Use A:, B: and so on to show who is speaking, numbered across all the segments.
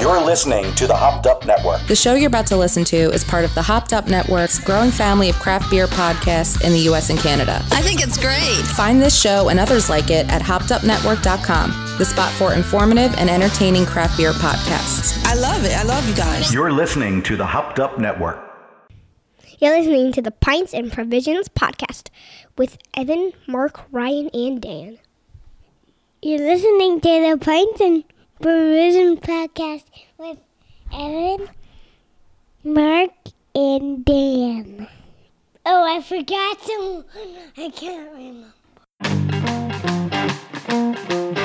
A: You're listening to the Hopped Up Network.
B: The show you're about to listen to is part of the Hopped Up Network's growing family of craft beer podcasts in the US and Canada.
C: I think it's great.
B: Find this show and others like it at hoppedupnetwork.com, the spot for informative and entertaining craft beer podcasts.
C: I love it. I love you guys.
A: You're listening to the Hopped Up Network.
D: You're listening to the Pints and Provisions podcast with Evan, Mark, Ryan, and Dan. You're listening to the Pints and Provisions podcast with Evan, Mark, and Dan. Oh, I forgot some. I can't remember.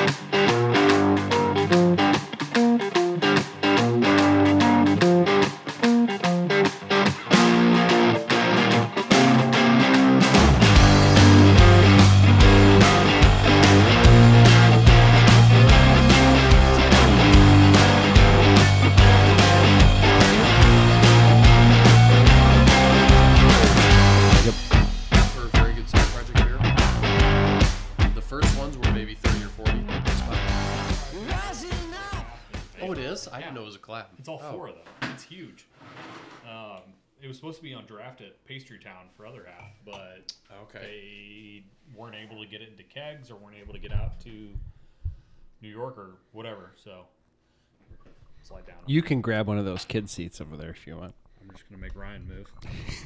E: I didn't know it was a collab.
F: It's all
E: Oh.
F: four of them. It's huge. Um, it was supposed to be on draft at Pastry Town for other half, but
E: Okay.
F: they weren't able to get it into kegs or weren't able to get out to New York or whatever. So slide down.
G: You can grab one of those kid seats over there if you want.
F: I'm just gonna make Ryan move.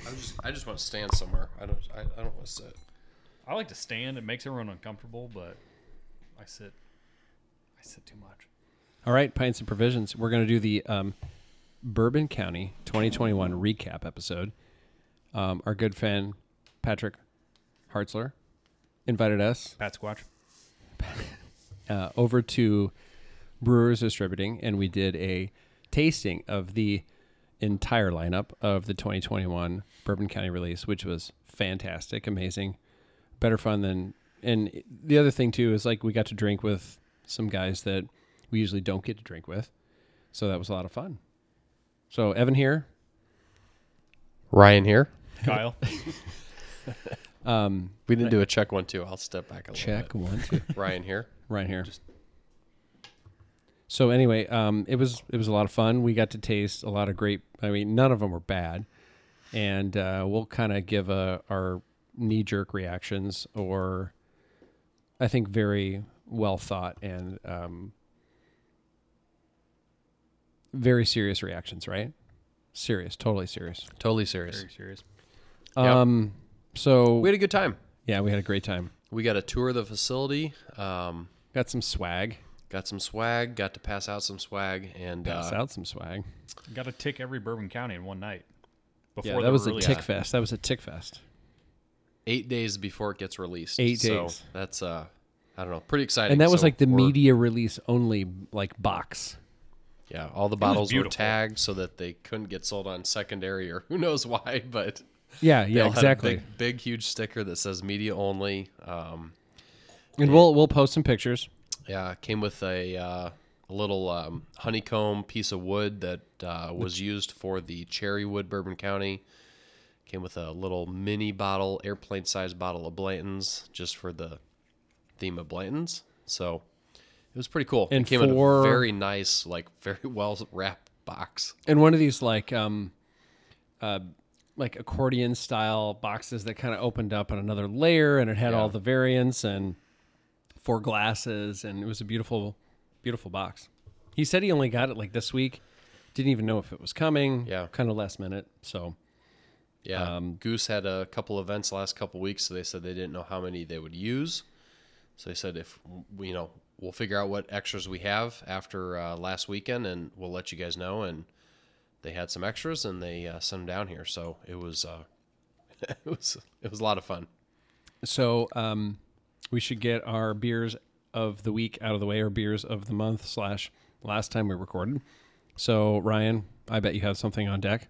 E: I just, I just want to stand somewhere. I don't, I, I don't want to sit.
F: I like to stand. It makes everyone uncomfortable, but I sit. I sit too much.
G: All right, pints and provisions. We're going to do the um, Bourbon County 2021 recap episode. Um, our good friend Patrick Hartzler invited us
F: Pat Squatch.
G: uh, over to Brewers Distributing, and we did a tasting of the entire lineup of the 2021 Bourbon County release, which was fantastic, amazing, better fun than. And the other thing too is like we got to drink with some guys that we usually don't get to drink with, so that was a lot of fun. So Evan here,
E: Ryan here.
F: Kyle.
G: um,
E: We didn't do a check one, two. I'll step back a little
G: check
E: bit.
G: one two.
E: Ryan here.
G: right here. So anyway, um, it was it was a lot of fun. We got to taste a lot of great. I mean, none of them were bad, and uh, we'll kind of give a, our knee jerk reactions, or I think very well thought and um, very serious reactions. Right? Serious, totally serious.
E: Totally serious.
F: Very serious.
E: Yep.
G: Um, so
E: We had a good time.
G: yeah, we had a great time.
E: We got a tour of the facility. Um,
G: Got some swag.
E: got some swag. Got to pass out some swag. And
G: Pass
E: uh,
G: out some swag.
F: Got to tick every Bourbon County in one night. Before
G: Yeah,
F: they
G: that was
F: were
G: a
F: really
G: tick
F: out.
G: fest. That was a tick fest.
E: eight days before it gets released.
G: Eight
E: So
G: days.
E: that's uh, I don't know, pretty exciting.
G: and that was
E: So
G: like the
E: we're-
G: media release only like box.
E: Yeah, all the bottles were tagged so that they couldn't get sold on secondary or who knows why, but
G: Yeah, yeah,
E: all had a
G: exactly.
E: big, big, huge sticker that says media only. Um,
G: and we'll we'll post some pictures.
E: yeah, came with a, uh, a little um, honeycomb piece of wood that uh, was used for the cherry wood Bourbon County. Came with a little mini bottle, airplane sized bottle of Blanton's, just for the theme of Blanton's. So it was pretty cool.
G: And
E: it came in a very nice, like very well wrapped box.
G: And one of these like um uh like accordion style boxes that kind of opened up on another layer and it had all the variants and four glasses and it was a beautiful beautiful box. He said he only got it like this week. Didn't even know if it was coming.
E: Yeah.
G: Kind of last minute. So
E: Yeah,
G: Um,
E: Goose had a couple events last couple weeks, so they said they didn't know how many they would use. So they said if you know, we'll figure out what extras we have after uh, last weekend, and we'll let you guys know. And they had some extras, and they uh, sent them down here. So it was, uh, it was, it was a lot of fun.
G: So um, we should get our beers of the week out of the way, or beers of the month slash last time we recorded. So Ryan, I bet you have something on deck.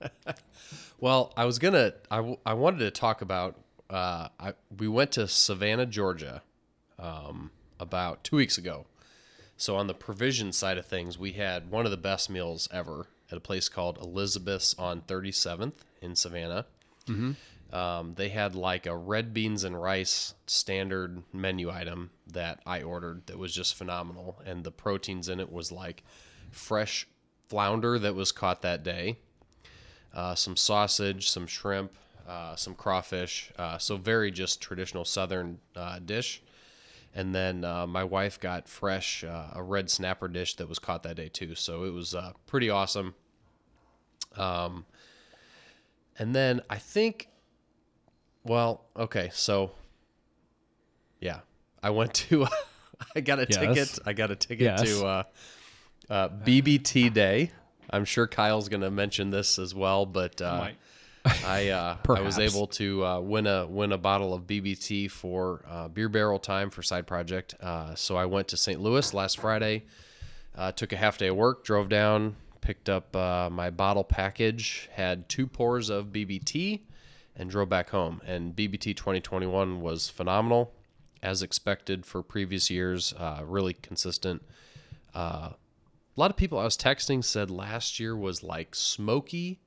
E: Well, I was gonna, I, w- I wanted to talk about. Uh, I we went to Savannah, Georgia, um, about two weeks ago. So on the provision side of things, we had one of the best meals ever at a place called Elizabeth's on 37th in Savannah. Um, they had like a red beans and rice standard menu item that I ordered that was just phenomenal, and the proteins in it was like fresh flounder that was caught that day, uh, some sausage, some shrimp, uh, some crawfish. Uh, so very just traditional Southern uh, dish. And then uh, my wife got fresh uh, a red snapper dish that was caught that day too. So it was uh, pretty awesome. Um, and then I think, well, okay, so yeah, I went to, I got a
G: Yes.
E: ticket. I got a ticket
G: Yes.
E: to uh, uh, BBT Day. I'm sure Kyle's going to mention this as well, but uh. I uh, I was able to uh, win a win a bottle of BBT for uh, beer barrel time for side project. Uh, so I went to St. Louis last Friday. Uh, took a half day of work, drove down, picked up uh, my bottle package, had two pours of BBT, and drove back home. And BBT 2021 was phenomenal, as expected for previous years. Uh, really consistent. Uh, a lot of people I was texting said last year was like smoky,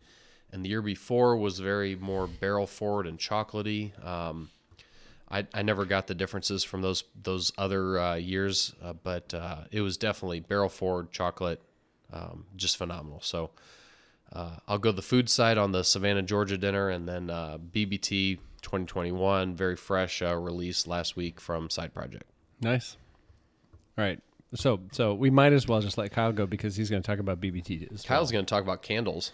E: and the year before was very more barrel forward and chocolatey. Um, I, I never got the differences from those those other uh, years, uh, but uh, it was definitely barrel forward chocolate, um, just phenomenal. So uh, I'll go the food side on the Savannah, Georgia dinner, and then uh, BBT 2021, very fresh uh, release last week from Side Project.
G: Nice. All right. So so we might as well just let Kyle go because he's going to talk about BBT. As
E: Kyle's
G: well.
E: going to talk about candles.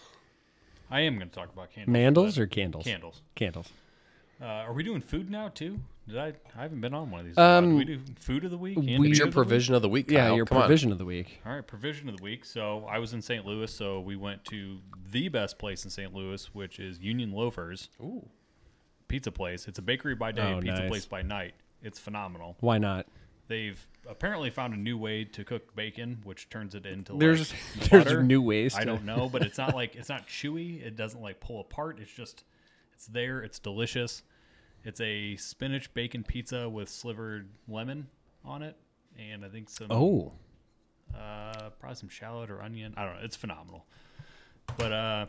F: I am going to talk about candles.
G: mandals or candles?
F: Candles.
G: Candles.
F: Uh, are we doing food now too? Did I? I haven't been on one of these.
G: Um,
F: do we do food of the week?
G: we-
F: beer
E: It's your
F: of the week?
E: provision of the week.
G: Yeah, your
E: Come on.
G: provision of the week.
F: All right, provision of the week. So I was in St. Louis, so we went to the best place in St. Louis, which is Union Loafers.
E: Ooh.
F: Pizza place. It's a bakery by day,
G: Oh,
F: pizza
G: nice.
F: place by night. It's phenomenal.
G: Why not?
F: They've apparently found a new way to cook bacon, which turns it into
G: There's
F: like
G: there's
F: butter.
G: new ways. To,
F: I don't know, but it's not like it's not chewy. It doesn't like pull apart. It's just it's there. It's delicious. It's a spinach bacon pizza with slivered lemon on it, and I think some
G: Oh,
F: uh, probably some shallot or onion. I don't know. It's phenomenal. But uh,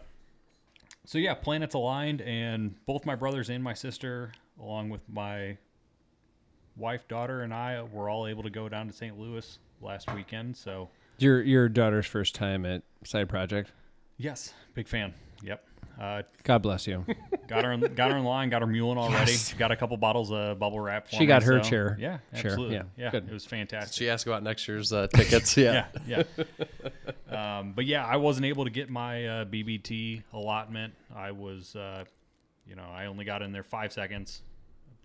F: so yeah, planets aligned, and both my brothers and my sister, along with my wife, daughter, and I, were all able to go down to St. Louis last weekend. So
G: your your daughter's first time at Side Project.
F: yes, big fan. Yep. Uh,
G: God bless you.
F: got her, in, got her in line, got her mulling already. Got a couple bottles of bubble wrap. For
G: She
F: me,
G: got her
F: so-
G: chair.
F: Yeah,
G: Chair,
F: absolutely.
G: yeah,
F: Yeah,
G: good.
F: it was fantastic.
E: She asked about next year's uh, tickets. Yeah.
F: yeah, yeah. um, but yeah, I wasn't able to get my uh, BBT allotment. I was, uh, you know, I only got in there five seconds,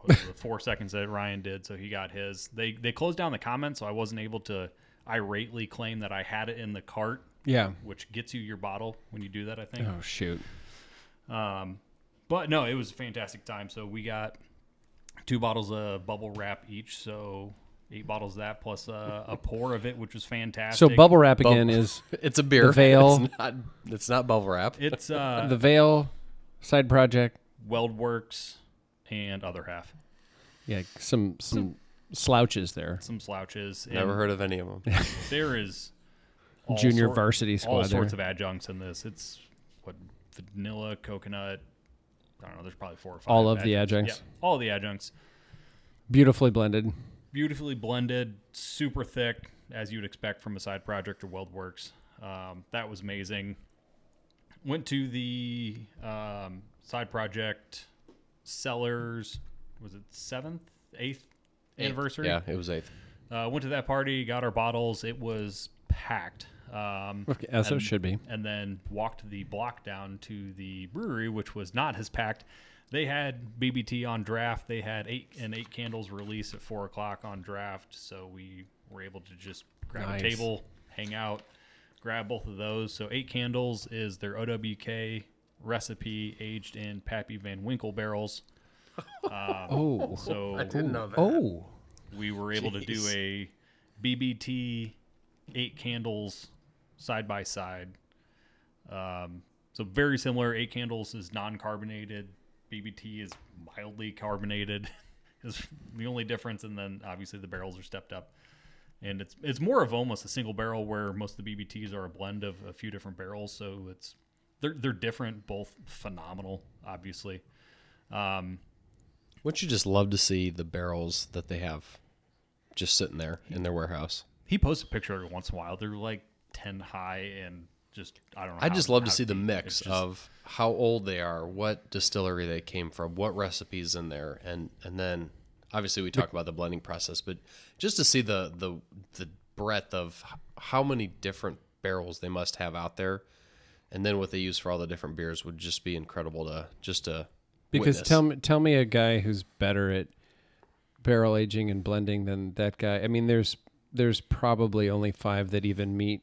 F: opposed the four seconds that Ryan did. So he got his. They they closed down the comments, so I wasn't able to irately claim that I had it in the cart,
G: Yeah.
F: which gets you your bottle when you do that. I think.
G: Oh shoot.
F: Um, but no, it was a fantastic time. So we got two bottles of bubble wrap each. So eight bottles of that plus uh, a pour of it, which was fantastic.
G: So bubble wrap
E: Bubble-
G: again is
E: It's a beer.
G: The veil.
E: It's not, it's not bubble wrap.
F: It's uh,
G: the Veil Side Project.
F: WeldWerks and other half.
G: Yeah, some some slouches there.
F: Some slouches.
E: Never
F: and
E: heard of any of them.
F: There is all
G: Junior
F: sort-
G: varsity
F: All
G: squad
F: sorts
G: there.
F: of adjuncts in this. It's what vanilla, coconut. I don't know. There's probably four or five.
G: All of the adjuncts?
F: Yeah, all the adjuncts.
G: Beautifully blended.
F: beautifully blended, super thick, as you'd expect from a side project or WeldWerks. Um, that was amazing. Went to the um, side project sellers. Was it seventh, eighth anniversary?
E: Yeah, it was eighth.
F: Uh, went to that party, got our bottles. It was packed. Um,
G: Okay, as it should be.
F: And then walked the block down to the brewery, which was not as packed. They had BBT on draft. They had eight and eight candles release at four o'clock on draft. So we were able to just grab
G: Nice.
F: a table, hang out, grab both of those. So eight candles is their OWK recipe aged in Pappy Van Winkle barrels.
G: Oh.
F: So I didn't
E: know that.
G: Oh.
F: we were able to do a BBT eight candles side by side. Um, so very similar. Eight candles is non-carbonated. BBT is mildly carbonated. is the only difference, and then obviously the barrels are stepped up. And it's it's more of almost a single barrel where most of the BBTs are a blend of a few different barrels. So it's they're they're different, both phenomenal, obviously. Um,
E: Wouldn't you just love to see the barrels that they have just sitting there in their warehouse?
F: he posts a picture every once in a while. They're like ten high and just I don't know.
E: I just love to see the mix
F: just-
E: of how old they are, what distillery they came from, what recipes in there, and and then obviously we talk about the blending process, but just to see the the the breadth of how many different barrels they must have out there, and then what they use for all the different beers would just be incredible to just to
G: Because
E: witness.
G: tell me, tell me a guy who's better at barrel aging and blending than that guy. I mean, there's there's probably only five that even meet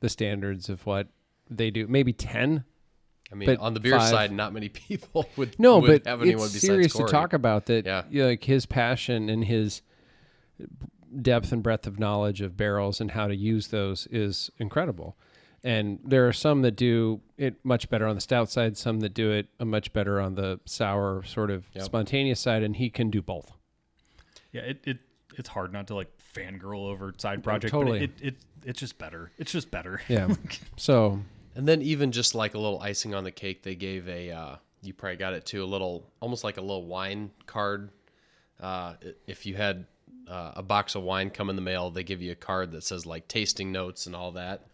G: the standards of what they do. Maybe ten.
E: I mean, on the beer
G: five-
E: side, not many people would
G: No,
E: would
G: but
E: have anyone
G: it's serious
E: Corey.
G: to talk about that.
E: Yeah.
G: you know, like his passion and his depth and breadth of knowledge of barrels and how to use those is incredible. And there are some that do it much better on the stout side, some that do it much better on the sour sort of
E: Yep.
G: spontaneous side, and he can do both.
F: Yeah, it, it it's hard not to like fangirl over side project,
G: totally.
F: but it, it it's just better. It's just better.
G: Yeah. so
E: And then even just like a little icing on the cake, they gave a uh, you probably got it too, a little almost like a little wine card. Uh, if you had uh, a box of wine come in the mail, they give you a card that says like tasting notes and all that.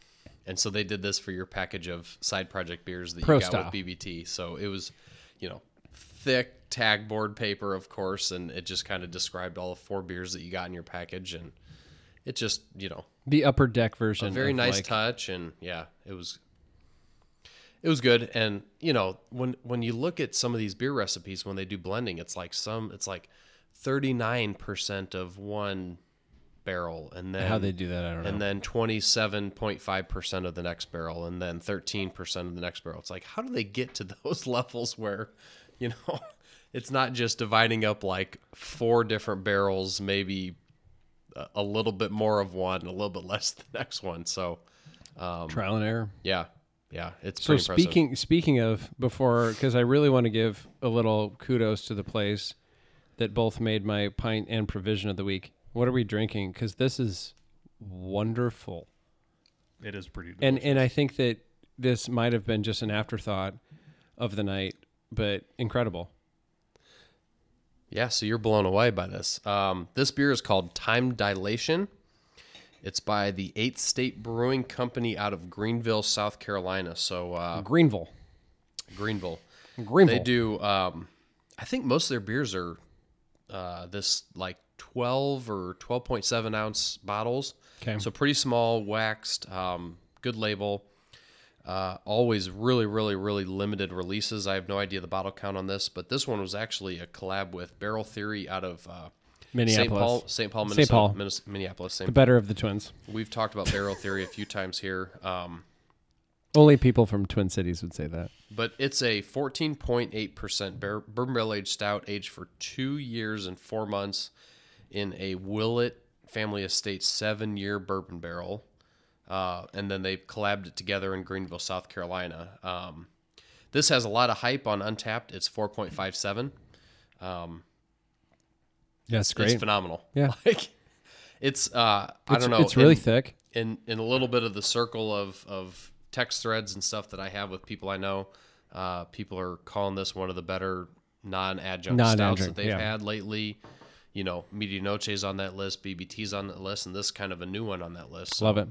E: And so they did this for your package of side project beers that
G: Pro
E: you got
G: style.
E: with BBT. So it was, you know, thick tag board paper, of course, and it just kind of described all the four beers that you got in your package, and it just, you know,
G: the upper deck version.
E: a very nice
G: like-
E: touch and yeah it was it was good and you know when when you look at some of these beer recipes when they do blending it's like some it's like 39% of one barrel and then
G: How they do that, I don't know.
E: and then 27.5% of the next barrel and then 13% of the next barrel it's like how do they get to those levels where you know it's not just dividing up like four different barrels maybe a- little bit more of one a little bit less the next one so um,
G: trial and error.
E: yeah yeah it's
G: So
E: pretty impressive.
G: speaking speaking of before, because I really want to give a little kudos to the place that both made my pint and provision of the week. What are we drinking? Because this is wonderful,
F: It is pretty.
G: and and I think that this might have been just an afterthought of the night, but incredible.
E: Yeah, so you're blown away by this. Um, this beer is called Time Dilation. It's by the Eighth State Brewing Company out of Greenville, South Carolina. So uh,
G: Greenville,
E: Greenville.
G: Greenville.
E: They do. Um, I think most of their beers are uh, this like 12 or 12.7 ounce bottles.
G: Okay.
E: So pretty small, waxed, um, good label. Uh, always really, really, really limited releases. I have no idea the bottle count on this, but this one was actually a collab with Barrel Theory out of uh, St. Paul,
G: Minneapolis,
E: St. Paul,
G: St. Paul.
E: Minnes- Minneapolis.
G: the better of the twins.
E: We've talked about Barrel Theory a few times here. Um,
G: Only people from Twin Cities would say that.
E: but it's a 14.8% bar- bourbon barrel aged stout aged for two years and four months in a Willet Family Estate seven year bourbon barrel. Uh, and then they collabed it together in Greenville, South Carolina. Um, this has a lot of hype on Untappd. It's 4.57.
G: That's great.
E: It's phenomenal.
G: Yeah.
E: Like, it's, uh, I
G: It's-
E: don't know.
G: It's really
E: in-
G: thick.
E: in in a little bit of the circle of of text threads and stuff that I have with people I know, uh, people are calling this one of the better non-adjunct, stouts
G: Non-adjunct,
E: that they've
G: yeah.
E: had lately. You know, Medianoche's on that list, BBT's on that list, and this kind of a new one on that list. So,
G: Love it.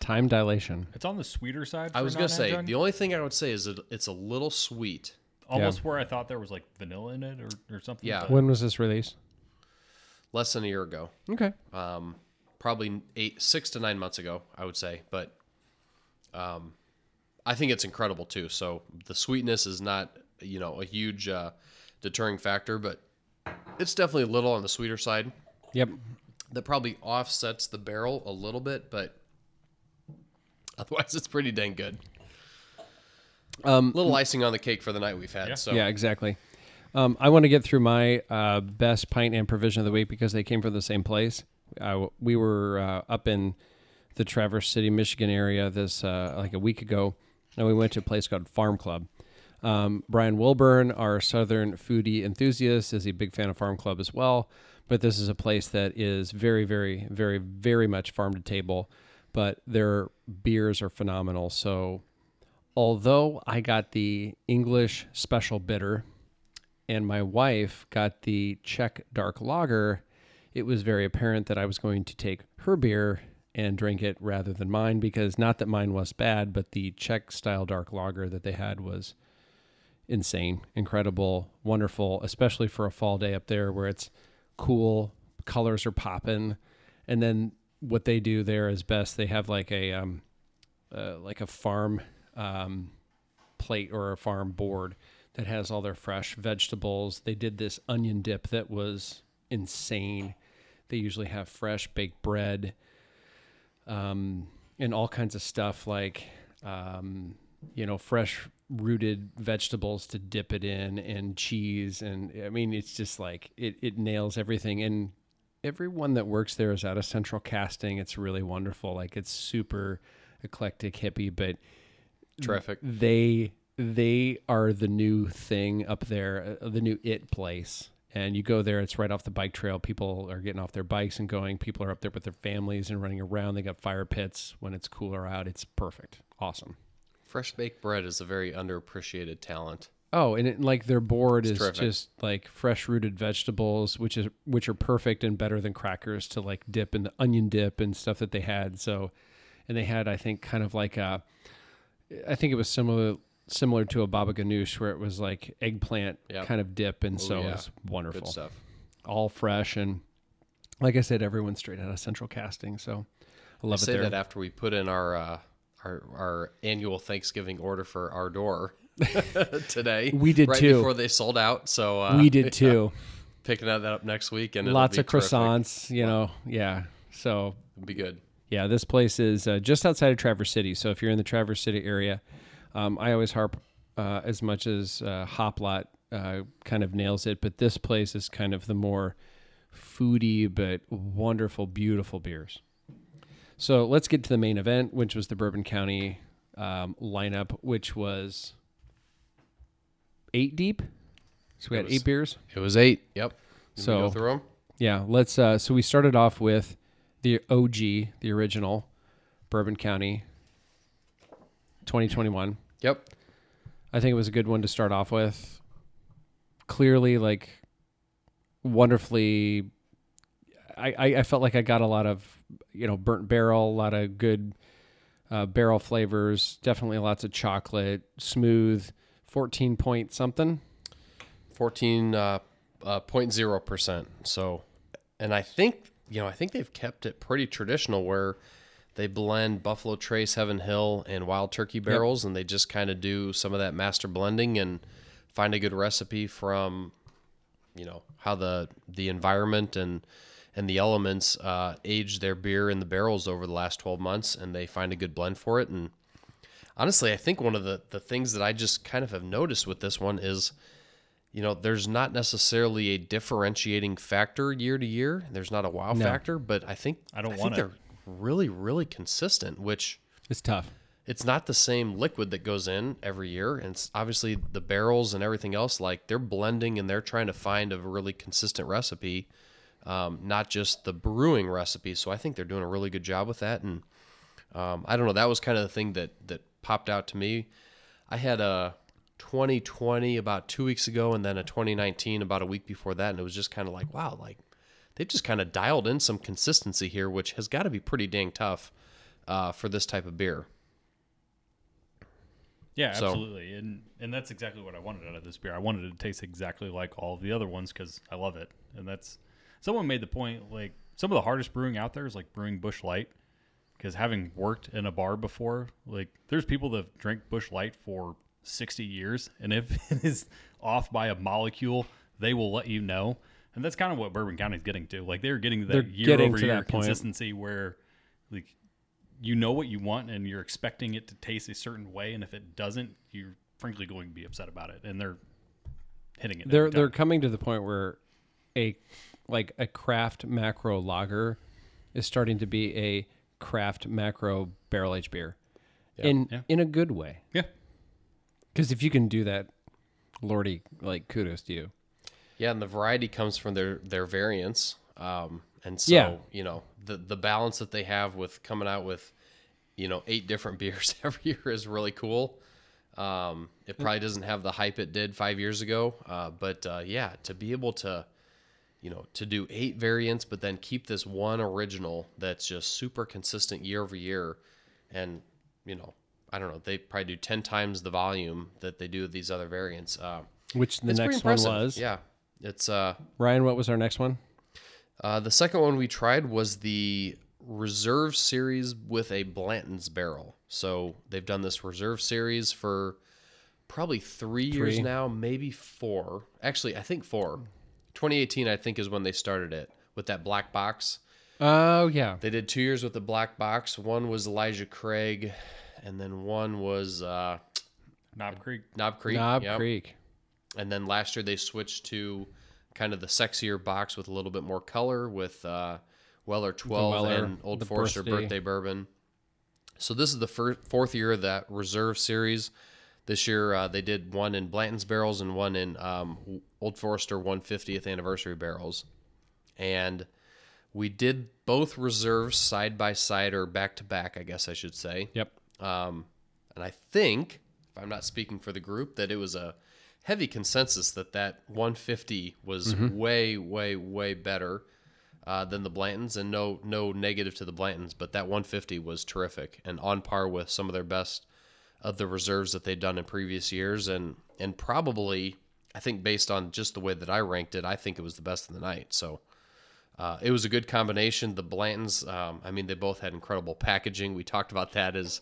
G: Time dilation.
F: it's on the sweeter side.
E: I was gonna say the only thing I would say is that it's a little sweet.
F: almost where I thought there was like vanilla in it or, or something.
E: Yeah.
F: but
G: When was this released?
E: Less than a year ago,
G: Okay.
E: um, probably eight, six to nine months ago, I would say. But um, I think it's incredible too. So the sweetness is not, you know, a huge uh, deterring factor, but it's definitely a little on the sweeter side.
G: Yep.
E: That probably offsets the barrel a little bit, but otherwise it's pretty dang good.
G: Um,
E: little icing on the cake for the night we've had. So
G: Yeah, exactly. Um, I want to get through my uh, best pint and provision of the week because they came from the same place. Uh, we were uh, up in the Traverse City, Michigan area this uh, like a week ago, and we went to a place called Farm Club. Um, Brian Wilburn, our Southern foodie enthusiast, is a big fan of Farm Club as well. But this is a place that is very, very, very, very much farm to table. But their beers are phenomenal. So although I got the English special bitter, and my wife got the Czech dark lager, it was very apparent that I was going to take her beer and drink it rather than mine because not that mine was bad, but the Czech style dark lager that they had was insane, incredible, wonderful, especially for a fall day up there where it's cool, colors are popping, and then what they do there is best. They have like a um, uh, like a farm um, plate or a farm board that has all their fresh vegetables. They did this onion dip that was insane. They usually have fresh baked bread um, and all kinds of stuff like um, you know fresh rooted vegetables to dip it in and cheese and I mean it's just like it it nails everything and everyone that works there is out of central casting it's really wonderful like it's super eclectic hippie but
E: Terrific.
G: they they are the new thing up there, uh, the new it place. And you go there, it's right off the bike trail. People are getting off their bikes and going. People are up there with their families and running around. They got fire pits when it's cooler out. It's perfect. Awesome.
E: Fresh baked bread is a very underappreciated talent.
G: Oh, and it, like their board is
E: terrific.
G: just like fresh rooted vegetables, which is which are perfect and better than crackers to like dip in the onion dip and stuff that they had. So, and they had I think kind of like a, I think it was similar similar to a baba ganoush where it was like eggplant
E: Yep.
G: kind of dip, and so
E: yeah.
G: it was wonderful,
E: Good stuff.
G: all fresh and like I said, everyone's straight out of central casting. So I
E: I
G: love it
E: say
G: there.
E: that after we put in our uh, our our annual Thanksgiving order for our door today.
G: We did
E: right
G: too.
E: before they sold out. So uh,
G: we did too.
E: Picking that up next week and
G: Lots of
E: terrific.
G: croissants, you know. Yeah. So
E: It'll be good.
G: Yeah, this place is uh, just outside of Traverse City. So if you're in the Traverse City area, um, I always harp uh, as much as uh, Hop Lot uh, kind of nails it, but this place is kind of the more foodie but wonderful, beautiful beers. So let's get to the main event, which was the Bourbon County um, lineup, which was eight deep. So we
E: It
G: had
E: was-
G: eight beers.
E: It was eight. Yep. Did
G: So-
E: through them.
G: Yeah, let's. Uh, so we started off with the OG, the original Bourbon County 2021.
E: Yep.
G: I think it was a good one to start off with. Clearly, like, wonderfully. I, I, I felt like I got a lot of, you know, burnt barrel, a lot of good uh, barrel flavors, definitely lots of chocolate, smooth, 14 point something.
E: 14 uh, uh, 0.0 percent. So, and I think you know I think they've kept it pretty traditional where they blend Buffalo Trace, Heaven Hill, and Wild Turkey barrels, and they just kind of do some of that master blending and find a good recipe from you know how the the environment and and the elements uh, age their beer in the barrels over the last 12 months and they find a good blend for it. And honestly i think one of the, the things that i just kind of have noticed with this one is you know there's not necessarily a differentiating factor year to year. There's not a wow factor but i think
F: I don't
E: think
F: want it.
E: they're really really consistent which
G: It's tough.
E: it's not the same liquid that goes in every year. And it's obviously the barrels and everything else like they're blending and they're trying to find a really consistent recipe um, not just the brewing recipe. So i think they're doing a really good job with that. And um, i don't know that was kind of the thing that that popped out to me. I had a 2020 about two weeks ago and then a 2019 about a week before that. And it was just kind of like wow like they've just kind of dialed in some consistency here which has got to be pretty dang tough uh, for this type of beer
F: Yeah,
E: So-
F: absolutely, and and that's exactly what I wanted out of this beer. I wanted it to taste exactly like all the other ones because I love it, and that's someone made the point like some of the hardest brewing out there is like brewing Busch Light because having worked in a bar before, like there's people that drink Busch Light for 60 years, and if it is off by a molecule, they will let you know. And that's kind of what Bourbon County's getting to. Like they're getting
G: They're
F: that year
G: getting
F: over
G: to
F: year
G: that point.
F: consistency where like you know what you want and you're expecting it to taste a certain way and if it doesn't you're frankly going to be upset about it and they're hitting it
G: they're they're coming to the point where a like a craft macro lager is starting to be a craft macro barrel aged beer in
F: Yeah.
G: in a good way
F: yeah
G: because if you can do that lordy like kudos to you
E: Yeah, and the variety comes from their their variants. Um, and so
G: Yeah.
E: you know the the balance that they have with coming out with you know eight different beers every year is really cool. Um, it probably doesn't have the hype it did five years ago, uh, but uh, yeah, to be able to, you know, to do eight variants, but then keep this one original that's just super consistent year over year, and you know, I don't know, they probably do ten times the volume that they do with these other variants. Uh,
G: Which the next one was.
E: yeah, it's uh,
G: Ryan, what was our next one?
E: uh, the second one we tried was the Reserve Series with a Blanton's barrel. So they've done this Reserve Series for probably three, years now, maybe four. Actually, I think four. 2018, I think, is when they started it with that black box.
G: Oh yeah.
E: They did two years with the black box. One was Elijah Craig, and then one was uh,
F: Knob Creek.
E: Knob Creek.
G: Knob
E: Yep.
G: Creek.
E: And then last year they switched to kind of the sexier box with a little bit more color with uh, Weller 12
G: Weller,
E: and Old Forester
G: birthday.
E: birthday. bourbon. So this is the fir- fourth year of that reserve series. This year uh, they did one in Blanton's barrels and one in um, Old Forester 150th anniversary barrels. And we did both reserves side by side or back to back, I guess I should say.
G: Yep.
E: Um, and I think, if I'm not speaking for the group, that it was a heavy consensus that that 150 was way, way, way better uh, than the Blantons. And no, no negative to the Blantons, but that 150 was terrific and on par with some of their best of the reserves that they'd done in previous years. And and probably, I think based on just the way that I ranked it, I think it was the best of the night. So. Uh, it was a good combination. The Blantons, um, I mean, they both had incredible packaging. We talked about that as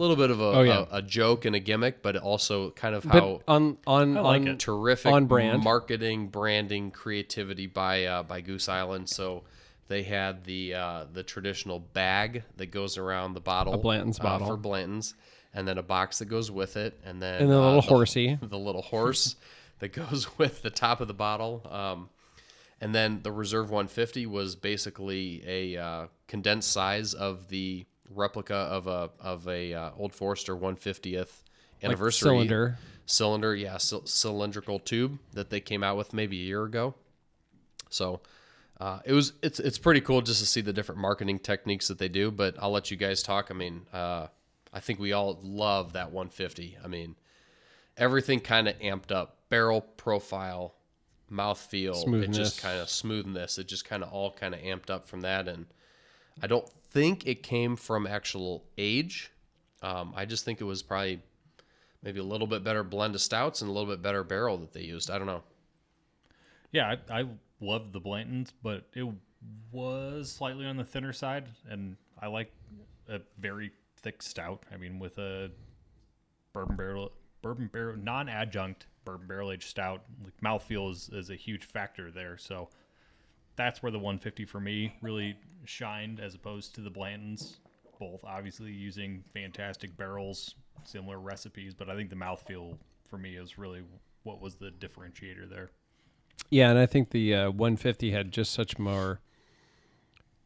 E: little bit of a,
G: Oh, yeah.
E: a, a joke and a gimmick, but also kind of
G: But
E: how
G: on on
F: I like
G: on
F: it.
E: terrific
G: on brand.
E: marketing, branding, creativity by uh, by Goose Island. So they had the uh, the traditional bag that goes around the bottle,
G: A Blanton's
E: uh,
G: bottle.
E: for Blanton's, and then a box that goes with it, and then
G: And the
E: uh,
G: little horsey.
E: the little horse that goes with the top of the bottle. Um, and then the Reserve 150 was basically a uh, condensed size of the replica of a of a uh, Old Forester 150th anniversary
G: cylinder.
E: cylinder, yeah, c- cylindrical tube that they came out with maybe a year ago. So uh, it was it's it's pretty cool just to see the different marketing techniques that they do. But I'll let you guys talk. I mean, uh, I think we all love that 150. I mean, everything kind of amped up, barrel profile, mouth feel, it just kind of smoothness. It just kind of all kind of amped up from that. And I don't think it came from actual age. Um, I just think it was probably maybe a little bit better blend of stouts and a little bit better barrel that they used. I don't know.
F: Yeah, I, I loved the Blantons, but it was slightly on the thinner side, and I like a very thick stout. I mean, with a bourbon barrel, bourbon barrel, non-adjunct bourbon barrel aged stout, like mouthfeel is, is a huge factor there. So that's where the 150 for me really shined, as opposed to the Blantons. Both obviously using fantastic barrels, similar recipes, but I think the mouthfeel for me is really what was the differentiator there.
G: Yeah, and I think the uh, 150 had just such more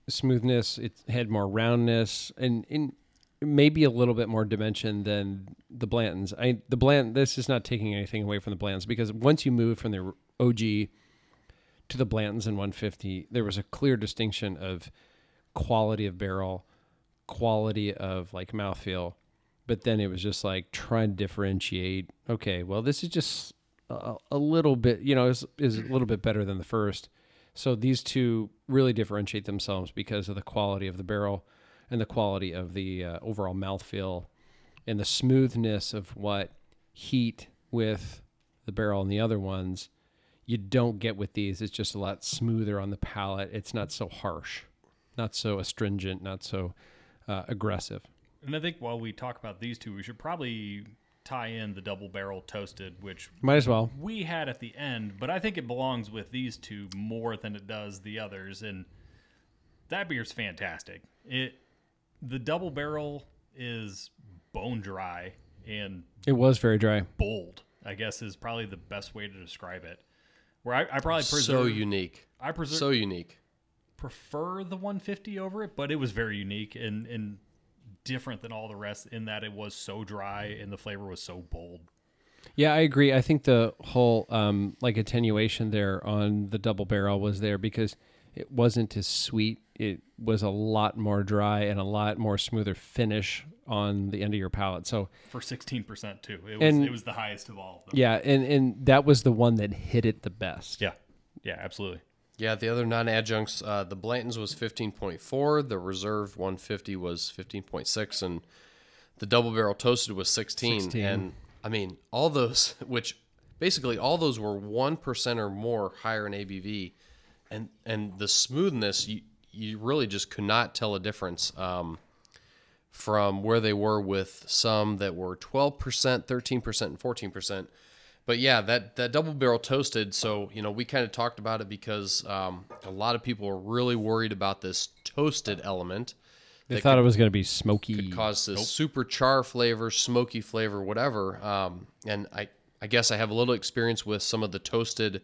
G: smoothness. It had more roundness and, and maybe a little bit more dimension than the Blantons. I the Blant. This is not taking anything away from the Blantons because once you move from the OG to the Blantons in 150, there was a clear distinction of quality of barrel, quality of like mouthfeel. But then it was just like trying to differentiate. Okay, well, this is just a, a little bit, you know, is is a little bit better than the first. So these two really differentiate themselves because of the quality of the barrel and the quality of the uh, overall mouthfeel and the smoothness of what heat with the barrel and the other ones you don't get with these. It's just a lot smoother on the palate. It's not so harsh, not so astringent, not so uh, aggressive.
F: And I think while we talk about these two, we should probably tie in the double barrel toasted, which
G: Might as well.
F: we had at the end, but I think it belongs with these two more than it does the others. And that beer's fantastic. It the double barrel is bone dry and
G: It was very dry.
F: bold. I guess is probably the best way to describe it. Where I, I probably preserve,
E: so unique.
F: I preserve,
E: So unique.
F: Prefer the 150 over it, but it was very unique and and different than all the rest in that it was so dry and the flavor was so bold.
G: Yeah, I agree. I think the whole um, like attenuation there on the double barrel was there because It wasn't as sweet. It was a lot more dry and a lot more smoother finish on the end of your palate. So
F: for 16% too. It was
G: And-
F: it was the highest of all of
G: yeah, and and that was the one that hit it the best.
F: Yeah. Yeah, absolutely.
E: Yeah, the other non-adjuncts, uh, the Blantons was 15.4, the Reserve 150 was 15.6, and the Double Barrel Toasted was 16.
G: 16.
E: And I mean, all those, which basically all those were one percent or more higher in ABV, and and the smoothness, you you really just could not tell a difference. Um, from where they were with some that were 12%, 13%, and 14%. But yeah, that, that double barrel toasted. So, you know, we kind of talked about it because um, a lot of people were really worried about this toasted element
G: They thought
E: could-
G: it was going to be smoky.
E: could cause this super char flavor, smoky flavor, whatever. Um, and I, I guess I have a little experience with some of the toasted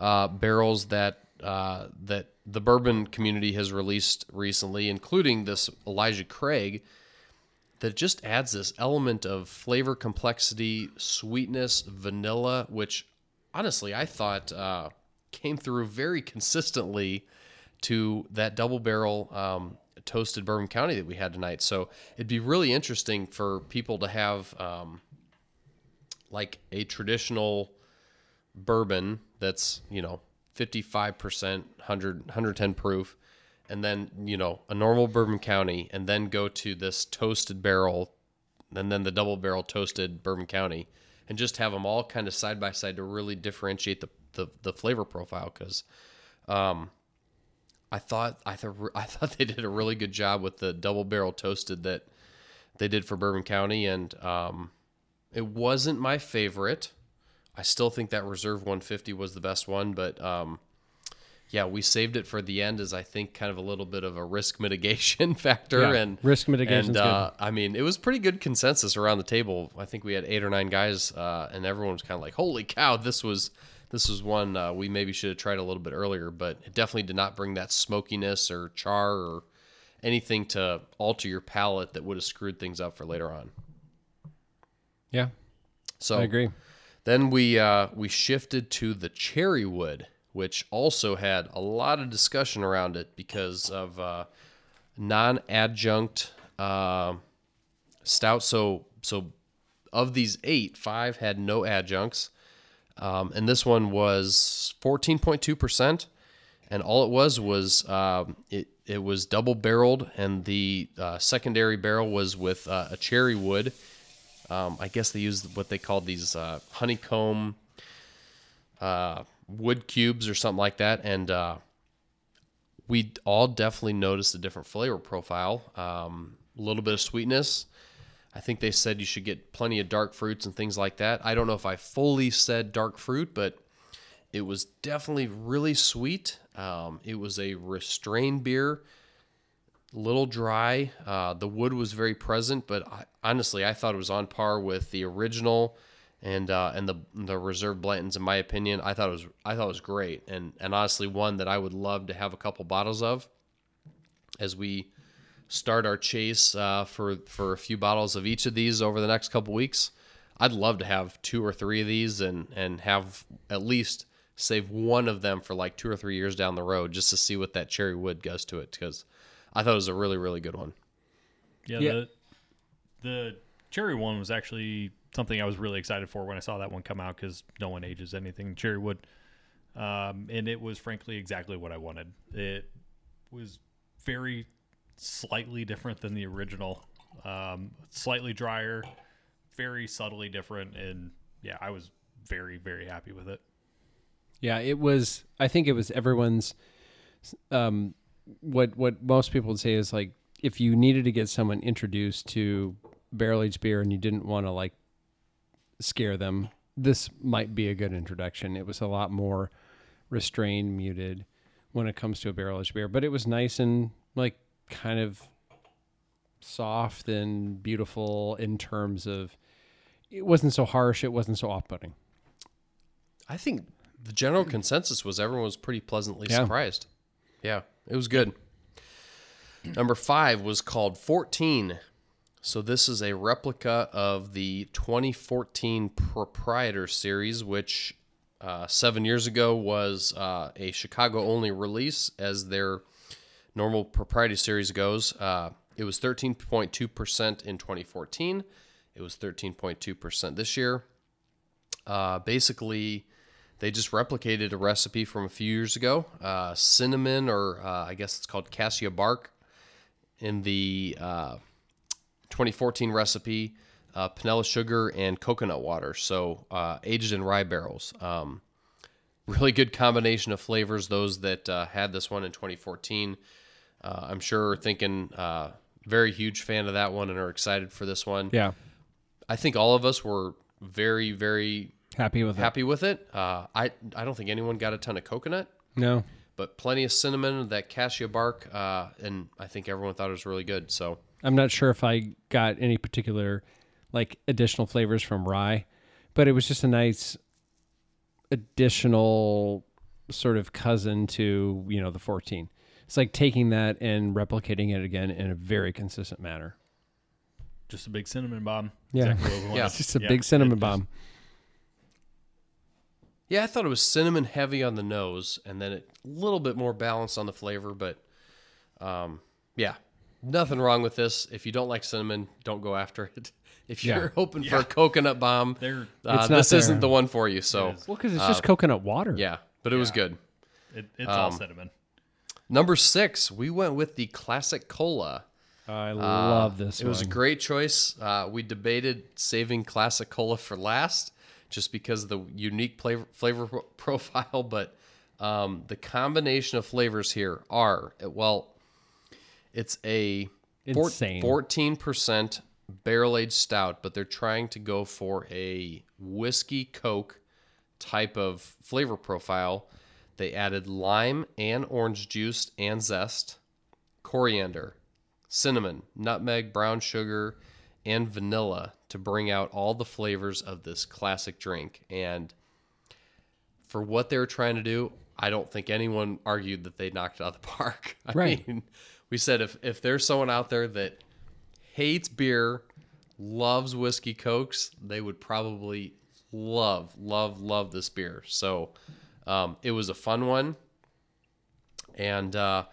E: uh, barrels that uh, that the bourbon community has released recently, including this Elijah Craig, that just adds this element of flavor complexity, sweetness, vanilla, which honestly I thought uh, came through very consistently to that double barrel um, toasted bourbon county that we had tonight. So it'd be really interesting for people to have um, like a traditional bourbon that's you know 55% 100 110 proof and then you know a normal bourbon county and then go to this toasted barrel and then the double barrel toasted bourbon county and just have them all kind of side by side to really differentiate the the, the flavor profile because um I thought I thought I thought they did a really good job with the double barrel toasted that they did for Bourbon County and um it wasn't my favorite. I still think that Reserve 150 was the best one, but um, yeah, we saved it for the end as I think kind of a little bit of a risk mitigation factor
G: Yeah,
E: and
G: risk mitigation.
E: And uh, I mean, it was pretty good consensus around the table. I think we had eight or nine guys, uh, and everyone was kind of like, "Holy cow, this was this was one uh, we maybe should have tried a little bit earlier." But it definitely did not bring that smokiness or char or anything to alter your palate that would have screwed things up for later on.
G: Yeah,
E: So
G: I agree.
E: then we uh, we shifted to the cherry wood, which also had a lot of discussion around it because of uh, non-adjunct uh, stout. So so of these eight, five had no adjuncts, um, and this one was fourteen point two percent. And all it was was um, it it was double barreled, and the uh, secondary barrel was with uh, a cherry wood. Um, I guess they used what they called these uh, honeycomb uh, wood cubes or something like that, and uh, we all definitely noticed a different flavor profile. Um, a little bit of sweetness. I think they said you should get plenty of dark fruits and things like that. I don't know if I fully said dark fruit, but it was definitely really sweet. Um, it was a restrained beer little dry. Uh, the wood was very present, but I, honestly, I thought it was on par with the original and uh, and the the reserve Blantons. In my opinion, I thought it was I thought it was great, and and honestly, one that I would love to have a couple bottles of as we start our chase uh, for for a few bottles of each of these over the next couple weeks. I'd love to have two or three of these and and have at least save one of them for like two or three years down the road just to see what that cherry wood goes to it because I thought it was a really really good one.
F: Yeah,
G: Yeah.
F: the the cherry one was actually something I was really excited for when I saw that one come out because no one ages anything cherry wood, um, and it was frankly exactly what I wanted. It was very slightly different than the original, um, slightly drier, very subtly different, and yeah, I was very very happy with it.
G: Yeah, it was. I think it was everyone's. Um, what what most people would say is like if you needed to get someone introduced to barrel aged beer and you didn't want to like scare them, this might be a good introduction. It was a lot more restrained, muted when it comes to a barrel aged beer, but it was nice and like kind of soft and beautiful in terms of it wasn't so harsh, it wasn't so off putting.
E: I think the general consensus was everyone was pretty pleasantly
G: Yeah.
E: surprised. Yeah, it was good. Number five was called 14. So this is a replica of the 2014 Proprietor Series, which uh, seven years ago was uh, a Chicago only release, as their normal propriety series goes. Uh, it was 13.2% in 2014. It was 13.2% this year. Uh, basically, they just replicated a recipe from a few years ago. Uh, cinnamon, or uh, I guess it's called cassia bark, in the 2014 recipe, uh, panela sugar and coconut water. So uh, aged in rye barrels. Um, really good combination of flavors. Those that uh, had this one in 2014, uh, I'm sure are thinking uh, very huge fan of that one and are excited for this one.
G: Yeah.
E: I think all of us were very, very
G: Happy with
E: happy with it. Uh, I I don't think anyone got a ton of coconut.
G: No.
E: but plenty of cinnamon, that cassia bark, uh, and I think everyone thought it was really good. So
G: I'm not sure if I got any particular like additional flavors from rye, but it was just a nice additional sort of cousin to, you know, the 14. It's like taking that and replicating it again in a very consistent manner.
F: Just a big cinnamon bomb.
G: Yeah.
F: Exactly what we wanted.
E: Yeah.
G: It's just a
F: Yeah,
G: big cinnamon
F: it-
G: bomb.
E: yeah, I thought it was cinnamon heavy on the nose, and then a little bit more balanced on the flavor. But um, yeah, nothing wrong with this. If you don't like cinnamon, don't go after it. If you're
G: Yeah.
E: hoping for a coconut bomb, uh, this isn't the one for you. So
G: Well, because it's just coconut water.
E: yeah, but it was good.
F: It, it's all
E: Um,
F: cinnamon.
E: Number six, we went with the classic cola.
G: I love this
E: It was a great choice. Uh, we debated saving classic cola for last, just because of the unique flavor, flavor profile. But um, the combination of flavors here are well, it's a
G: Insane.
E: 14% barrel aged stout, but they're trying to go for a whiskey coke type of flavor profile. They added lime and orange juice and zest, coriander, cinnamon, nutmeg, brown sugar, and vanilla to bring out all the flavors of this classic drink. And for what they were trying to do, I don't think anyone argued that they knocked it out of the park. I
G: Right.
E: mean, we said if, if there's someone out there that hates beer, loves whiskey cokes, they would probably love, love, love this beer. So um, it was a fun one. And uh,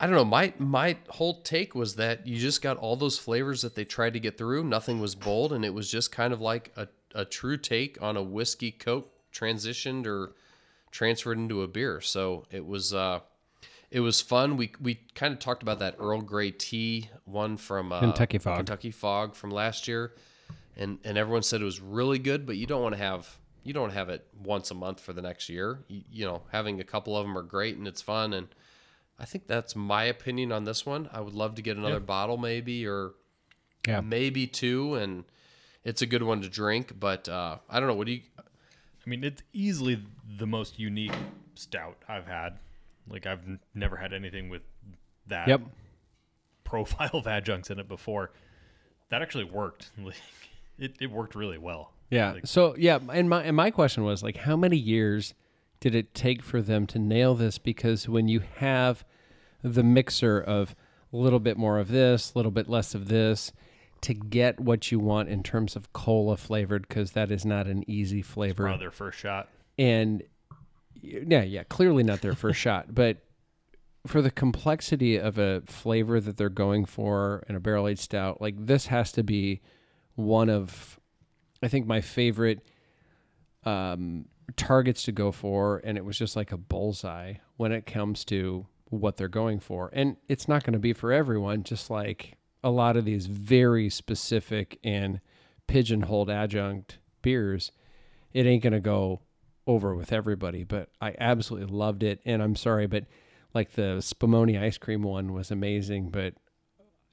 E: I don't know. My my whole take was that you just got all those flavors that they tried to get through. Nothing was bold, and it was just kind of like a, a true take on a whiskey coke transitioned or transferred into a beer. So it was uh, it was fun. We we kind of talked about that Earl Grey tea one from uh,
G: Kentucky Fog.
E: Kentucky Fog from last year, and and everyone said it was really good. But you don't want to have you don't have it once a month for the next year. You, you know, having a couple of them are great and it's fun. And I think that's my opinion on this one. I would love to get another bottle, maybe or
G: Yeah.
E: maybe two, and it's a good one to drink. But uh, I don't know. What do you?
F: I mean, it's easily the most unique stout I've had. Like I've n- never had anything with that
G: Yep.
F: profile of adjuncts in it before. That actually worked. Like it, it worked really well.
G: Yeah.
F: Like,
G: so yeah, and my and my question was like, how many years did it take for them to nail this? Because when you have the mixer of a little bit more of this, a little bit less of this, to get what you want in terms of cola flavored, because that is not an easy flavor.
F: their first shot.
G: and yeah, yeah, clearly not their first shot, but for the complexity of a flavor that they're going for in a barrel aged stout, like this has to be one of, I think, my favorite um, targets to go for, and it was just like a bullseye when it comes to what they're going for, and it's not going to be for everyone. Just like a lot of these very specific and pigeonholed adjunct beers, it ain't going to go over with everybody, but I absolutely loved it. And I'm sorry, but like the Spumoni ice cream one was amazing. But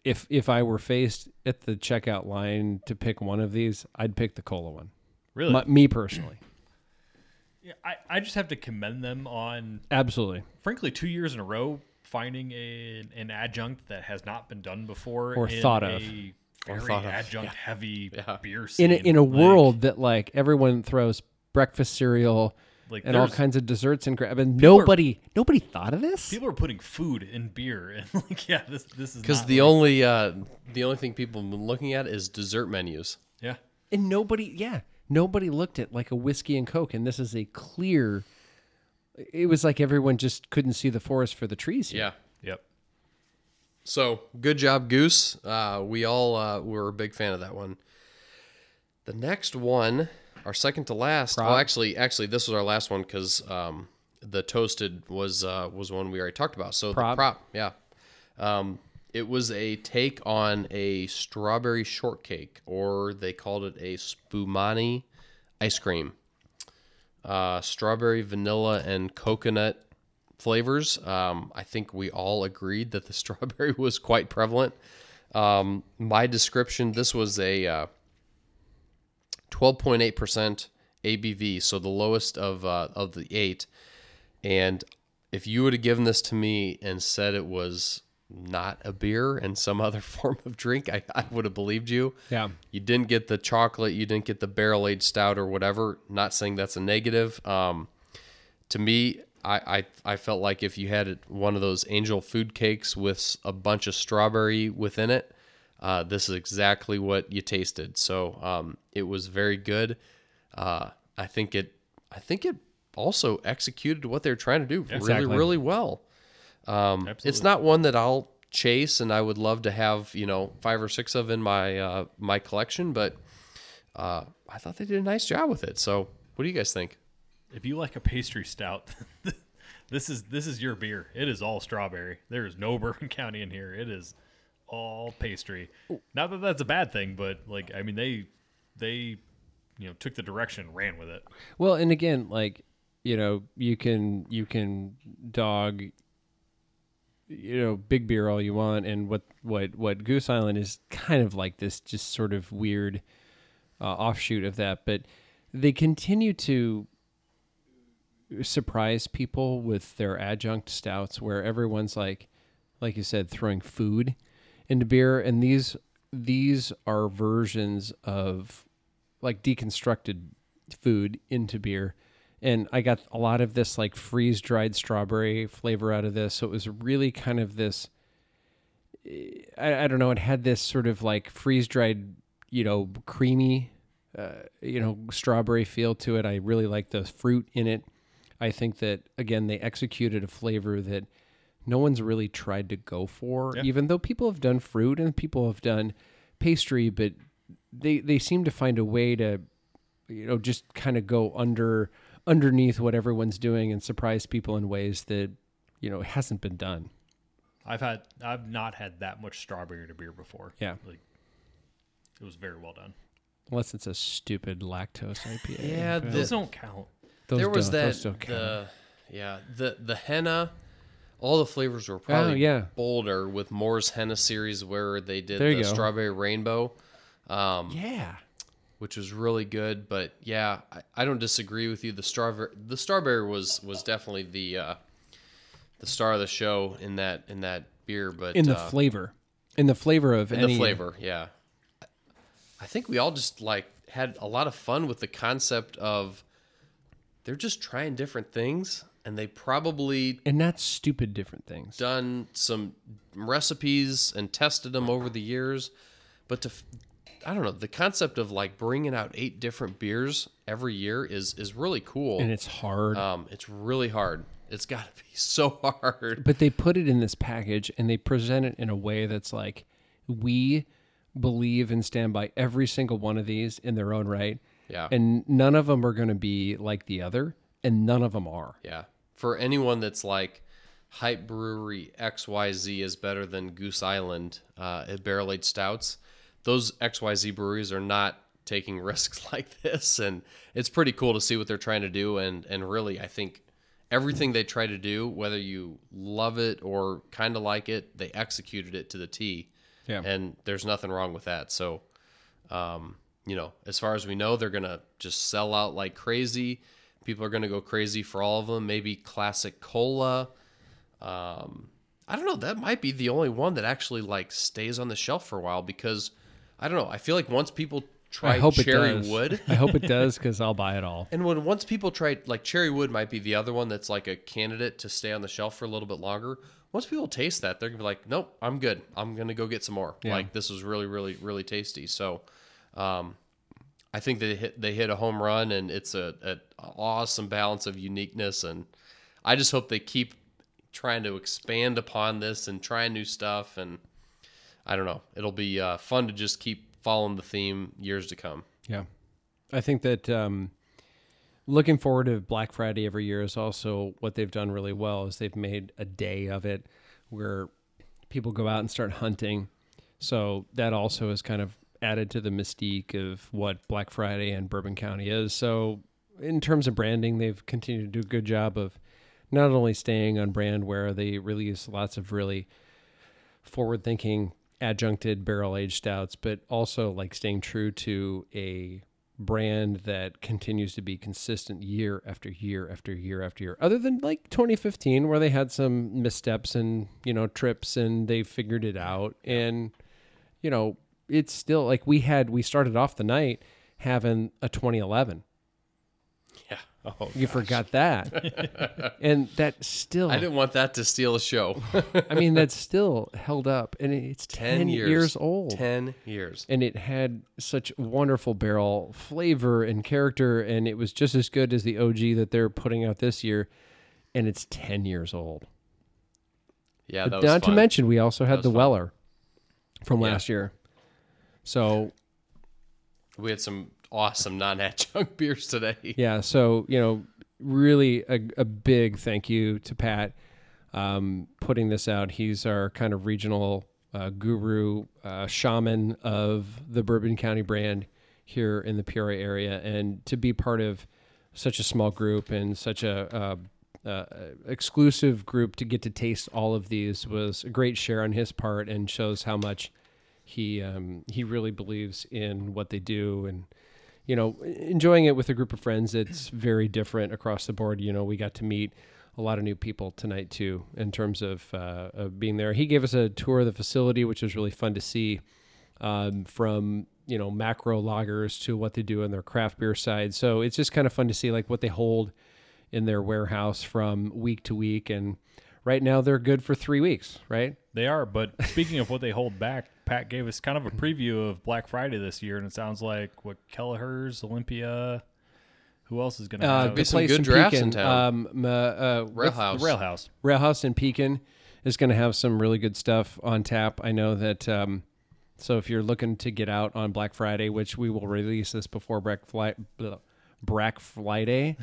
G: if if I were faced at the checkout line to pick one of these, I'd pick the cola one.
F: Really?
G: My, me personally,
F: Yeah, I, I just have to commend them on,
G: absolutely.
F: frankly, two years in a row finding a, an adjunct that has not been done before
G: Or
F: in
G: thought of.
F: a very
E: thought of,
F: adjunct heavy
E: Yeah.
F: beer scene.
G: In a, in a
F: Like-
G: world that like everyone throws breakfast cereal
F: Like,
G: and all
F: there's-
G: kinds of desserts and crap, and
F: People are-
G: nobody nobody thought of this.
F: people are putting food in beer, and like, yeah, this this is
E: Because
F: not
E: the
F: like-
E: only uh, the only thing people have been looking at is dessert menus.
F: yeah.
G: and nobody, yeah, nobody looked at like a whiskey and coke, and this is a clear. It was like everyone just couldn't see the forest for the trees. Here.
E: Yeah.
F: Yep.
E: So good job, Goose. Uh, we all uh, were a big fan of that one. The next one, our second to last.
G: Prop.
E: Well, actually, actually, this was our last one because um, the toasted was uh, was one we already talked about. So
G: Prop.
E: the prop, yeah. Um, it was a take on a strawberry shortcake, or they called it a spumoni ice cream. Uh, strawberry, vanilla, and coconut flavors. Um, I think we all agreed that the strawberry was quite prevalent. Um, my description: this was a uh, 12.8% ABV, so the lowest of uh, of the eight. And if you would have given this to me and said it was not a beer and some other form of drink, I, I would have believed you.
G: Yeah.
E: You didn't get the chocolate, you didn't get the barrel aged stout or whatever. Not saying that's a negative. Um, to me, I, I I felt like if you had one of those angel food cakes with a bunch of strawberry within it, uh, this is exactly what you tasted. So um, it was very good. Uh, I think it I think it also executed what they're trying to do really
G: Exactly.
E: really well. Um, it's not one that I'll chase, and I would love to have you know five or six of in my uh, my collection, but uh, I thought they did a nice job with it. So what do you guys think?
F: If you like a pastry stout, this is this is your beer. It is all strawberry. There is no Bourbon County in here. It is all pastry. Not that that's a bad thing, but like I mean they they you know took the direction ran with it.
G: Well, and again, like you know, you can you can dog, you know, big beer all you want, and what what what Goose Island is kind of like this, just sort of weird uh, offshoot of that. But they continue to surprise people with their adjunct stouts, where everyone's like, like you said, throwing food into beer, and these these are versions of like deconstructed food into beer. And I got a lot of this like freeze dried strawberry flavor out of this. So it was really kind of this I, I don't know, it had this sort of like freeze dried, you know, creamy uh, you know, strawberry feel to it. I really like the fruit in it. I think that again they executed a flavor that no one's really tried to go for,
F: Yeah.
G: even though people have done fruit and people have done pastry, but they they seem to find a way to you know just kind of go under underneath what everyone's doing and surprise people in ways that you know hasn't been done.
F: I've had I've not had that much strawberry to beer before.
G: Yeah.
F: Like it was very well done.
G: Unless it's a stupid lactose IPA.
E: Yeah,
F: Those don't count.
G: those
E: there was
G: don't-
E: that
G: those don't count.
E: the yeah the the henna. All the flavors were probably
G: Oh, yeah.
E: bolder with Moore's henna series where they did the
G: go.
E: strawberry rainbow. Um,
G: yeah.
E: which was really good. But yeah, I, I don't disagree with you. The strawberry, the strawberry was was definitely the uh, the star of the show in that in that beer. But
G: in the
E: uh,
G: flavor, in the flavor of
E: in
G: any
E: the flavor, yeah. I think we all just like had a lot of fun with the concept of they're just trying different things, and they probably
G: and not stupid different things.
E: done some recipes and tested them over the years. But to, i don't know, the concept of like bringing out eight different beers every year is is really cool.
G: and it's hard.
E: um, it's really hard. It's got to be so hard.
G: but they put it in this package and they present it in a way that's like we believe and stand by every single one of these in their own right.
E: Yeah.
G: And none of them are going to be like the other, and none of them are.
E: Yeah. For anyone that's like Hype Brewery XYZ is better than Goose Island uh, at barrel aged stouts, those XYZ breweries are not taking risks like this. And it's pretty cool to see what they're trying to do. And, and really, I think everything they try to do, whether you love it or kind of like it, they executed it to the T.
G: Yeah.
E: And there's nothing wrong with that. So, um, you know, as far as we know, they're gonna just sell out like crazy. People are gonna go crazy for all of them. Maybe classic cola. Um, I don't know. That might be the only one that actually like stays on the shelf for a while because I don't know. I feel like once people try
G: I hope
E: cherry
G: it does.
E: wood,
G: I hope it does because I'll buy it all.
E: and when once people try like cherry wood might be the other one that's like a candidate to stay on the shelf for a little bit longer. Once people taste that, they're gonna be like, "Nope, I'm good. I'm gonna go get some more."
G: Yeah.
E: Like this was really, really, really tasty. So, um, I think they hit they hit a home run, and it's a, a awesome balance of uniqueness. And I just hope they keep trying to expand upon this and try new stuff. And I don't know, it'll be uh, fun to just keep following the theme years to come.
G: Yeah. I think that um, looking forward to Black Friday every year is also what they've done really well is they've made a day of it where people go out and start hunting. So that also is kind of added to the mystique of what Black Friday and Bourbon County is. So in terms of branding, they've continued to do a good job of not only staying on brand where they release lots of really forward thinking adjuncted barrel aged stouts, but also like staying true to a brand that continues to be consistent year after year after year after year. Other than like 2015 where they had some missteps and, you know, trips and they figured it out and you know, it's still like we had we started off the night having a 2011.
E: Yeah. Oh,
G: You forgot that. and that still
E: I didn't want that to steal a show.
G: I mean that's still held up and it's 10,
E: 10
G: years.
E: years.
G: old.
E: 10 years.
G: and it had such wonderful barrel flavor and character and it was just as good as the OG that they're putting out this year and it's 10 years old.
E: Yeah,
G: But
E: that was
G: not to mention we also had the
E: fun.
G: Weller from
E: Yeah.
G: last year. So,
E: we had some awesome non-adjunct beers today.
G: yeah, so, you know, really a, a big thank you to Pat um, putting this out. He's our kind of regional uh, guru, uh, shaman of the Bourbon County brand here in the Peoria area. And to be part of such a small group and such a uh, uh, exclusive group to get to taste all of these was a great share on his part and shows how much he um, he really believes in what they do and you know enjoying it with a group of friends it's very different across the board. You know we got to meet a lot of new people tonight too in terms of, uh, of being there. He gave us a tour of the facility which was really fun to see um, from you know macro lagers to what they do on their craft beer side. So it's just kind of fun to see like what they hold in their warehouse from week to week. And right now they're good for three weeks right?
F: They are, but speaking of what they hold back, Pat gave us kind of a preview of Black Friday this year, and it sounds like what Kelleher's, Olympia, who else is going to
G: uh,
F: have
G: good
E: some good
G: in
E: drafts in town.
G: Um, m- uh, what's-
E: Railhouse.
F: Rail House?
G: Rail House in Pekin is going to have some really good stuff on tap. I know that. Um, so if you're looking to get out on Black Friday, which we will release this before Black Friday, Black Friday,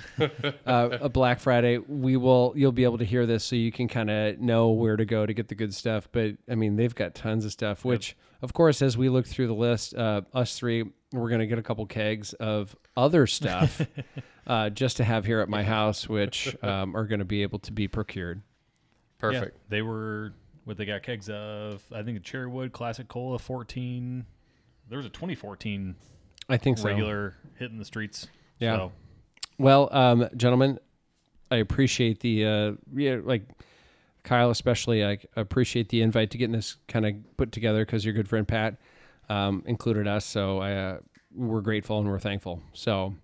G: uh, a Black Friday, we will you'll be able to hear this, so you can kind of know where to go to get the good stuff. But I mean, they've got tons of stuff. Which, of course, as we look through the list, uh, us three, we're going to get a couple kegs of other stuff. Uh, just to have here at my house, which um, are going to be able to be procured.
E: Perfect.
F: Yeah, they were what they got kegs of. I think a Cherrywood Classic Cola 14. There was a 2014
G: I think so.
F: regular hitting the streets.
G: Yeah.
F: So,
G: Well, um, gentlemen, I appreciate the uh, yeah, like Kyle especially. I appreciate the invite to getting this kind of put together because your good friend Pat um, included us. So I uh, we're grateful and we're thankful. So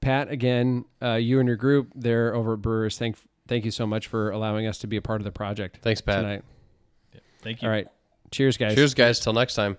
G: Pat, again, uh, you and your group there over at Brewers, thank thank you so much for allowing us to be a part of the project.
E: Thanks, Pat.
G: Tonight.
F: thank you.
G: All right. Cheers, guys.
E: Cheers, guys. Till next time.